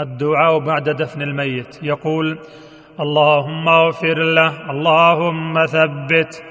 الدعاء بعد دفن الميت. يقول اللهم اغفر له اللهم ثبت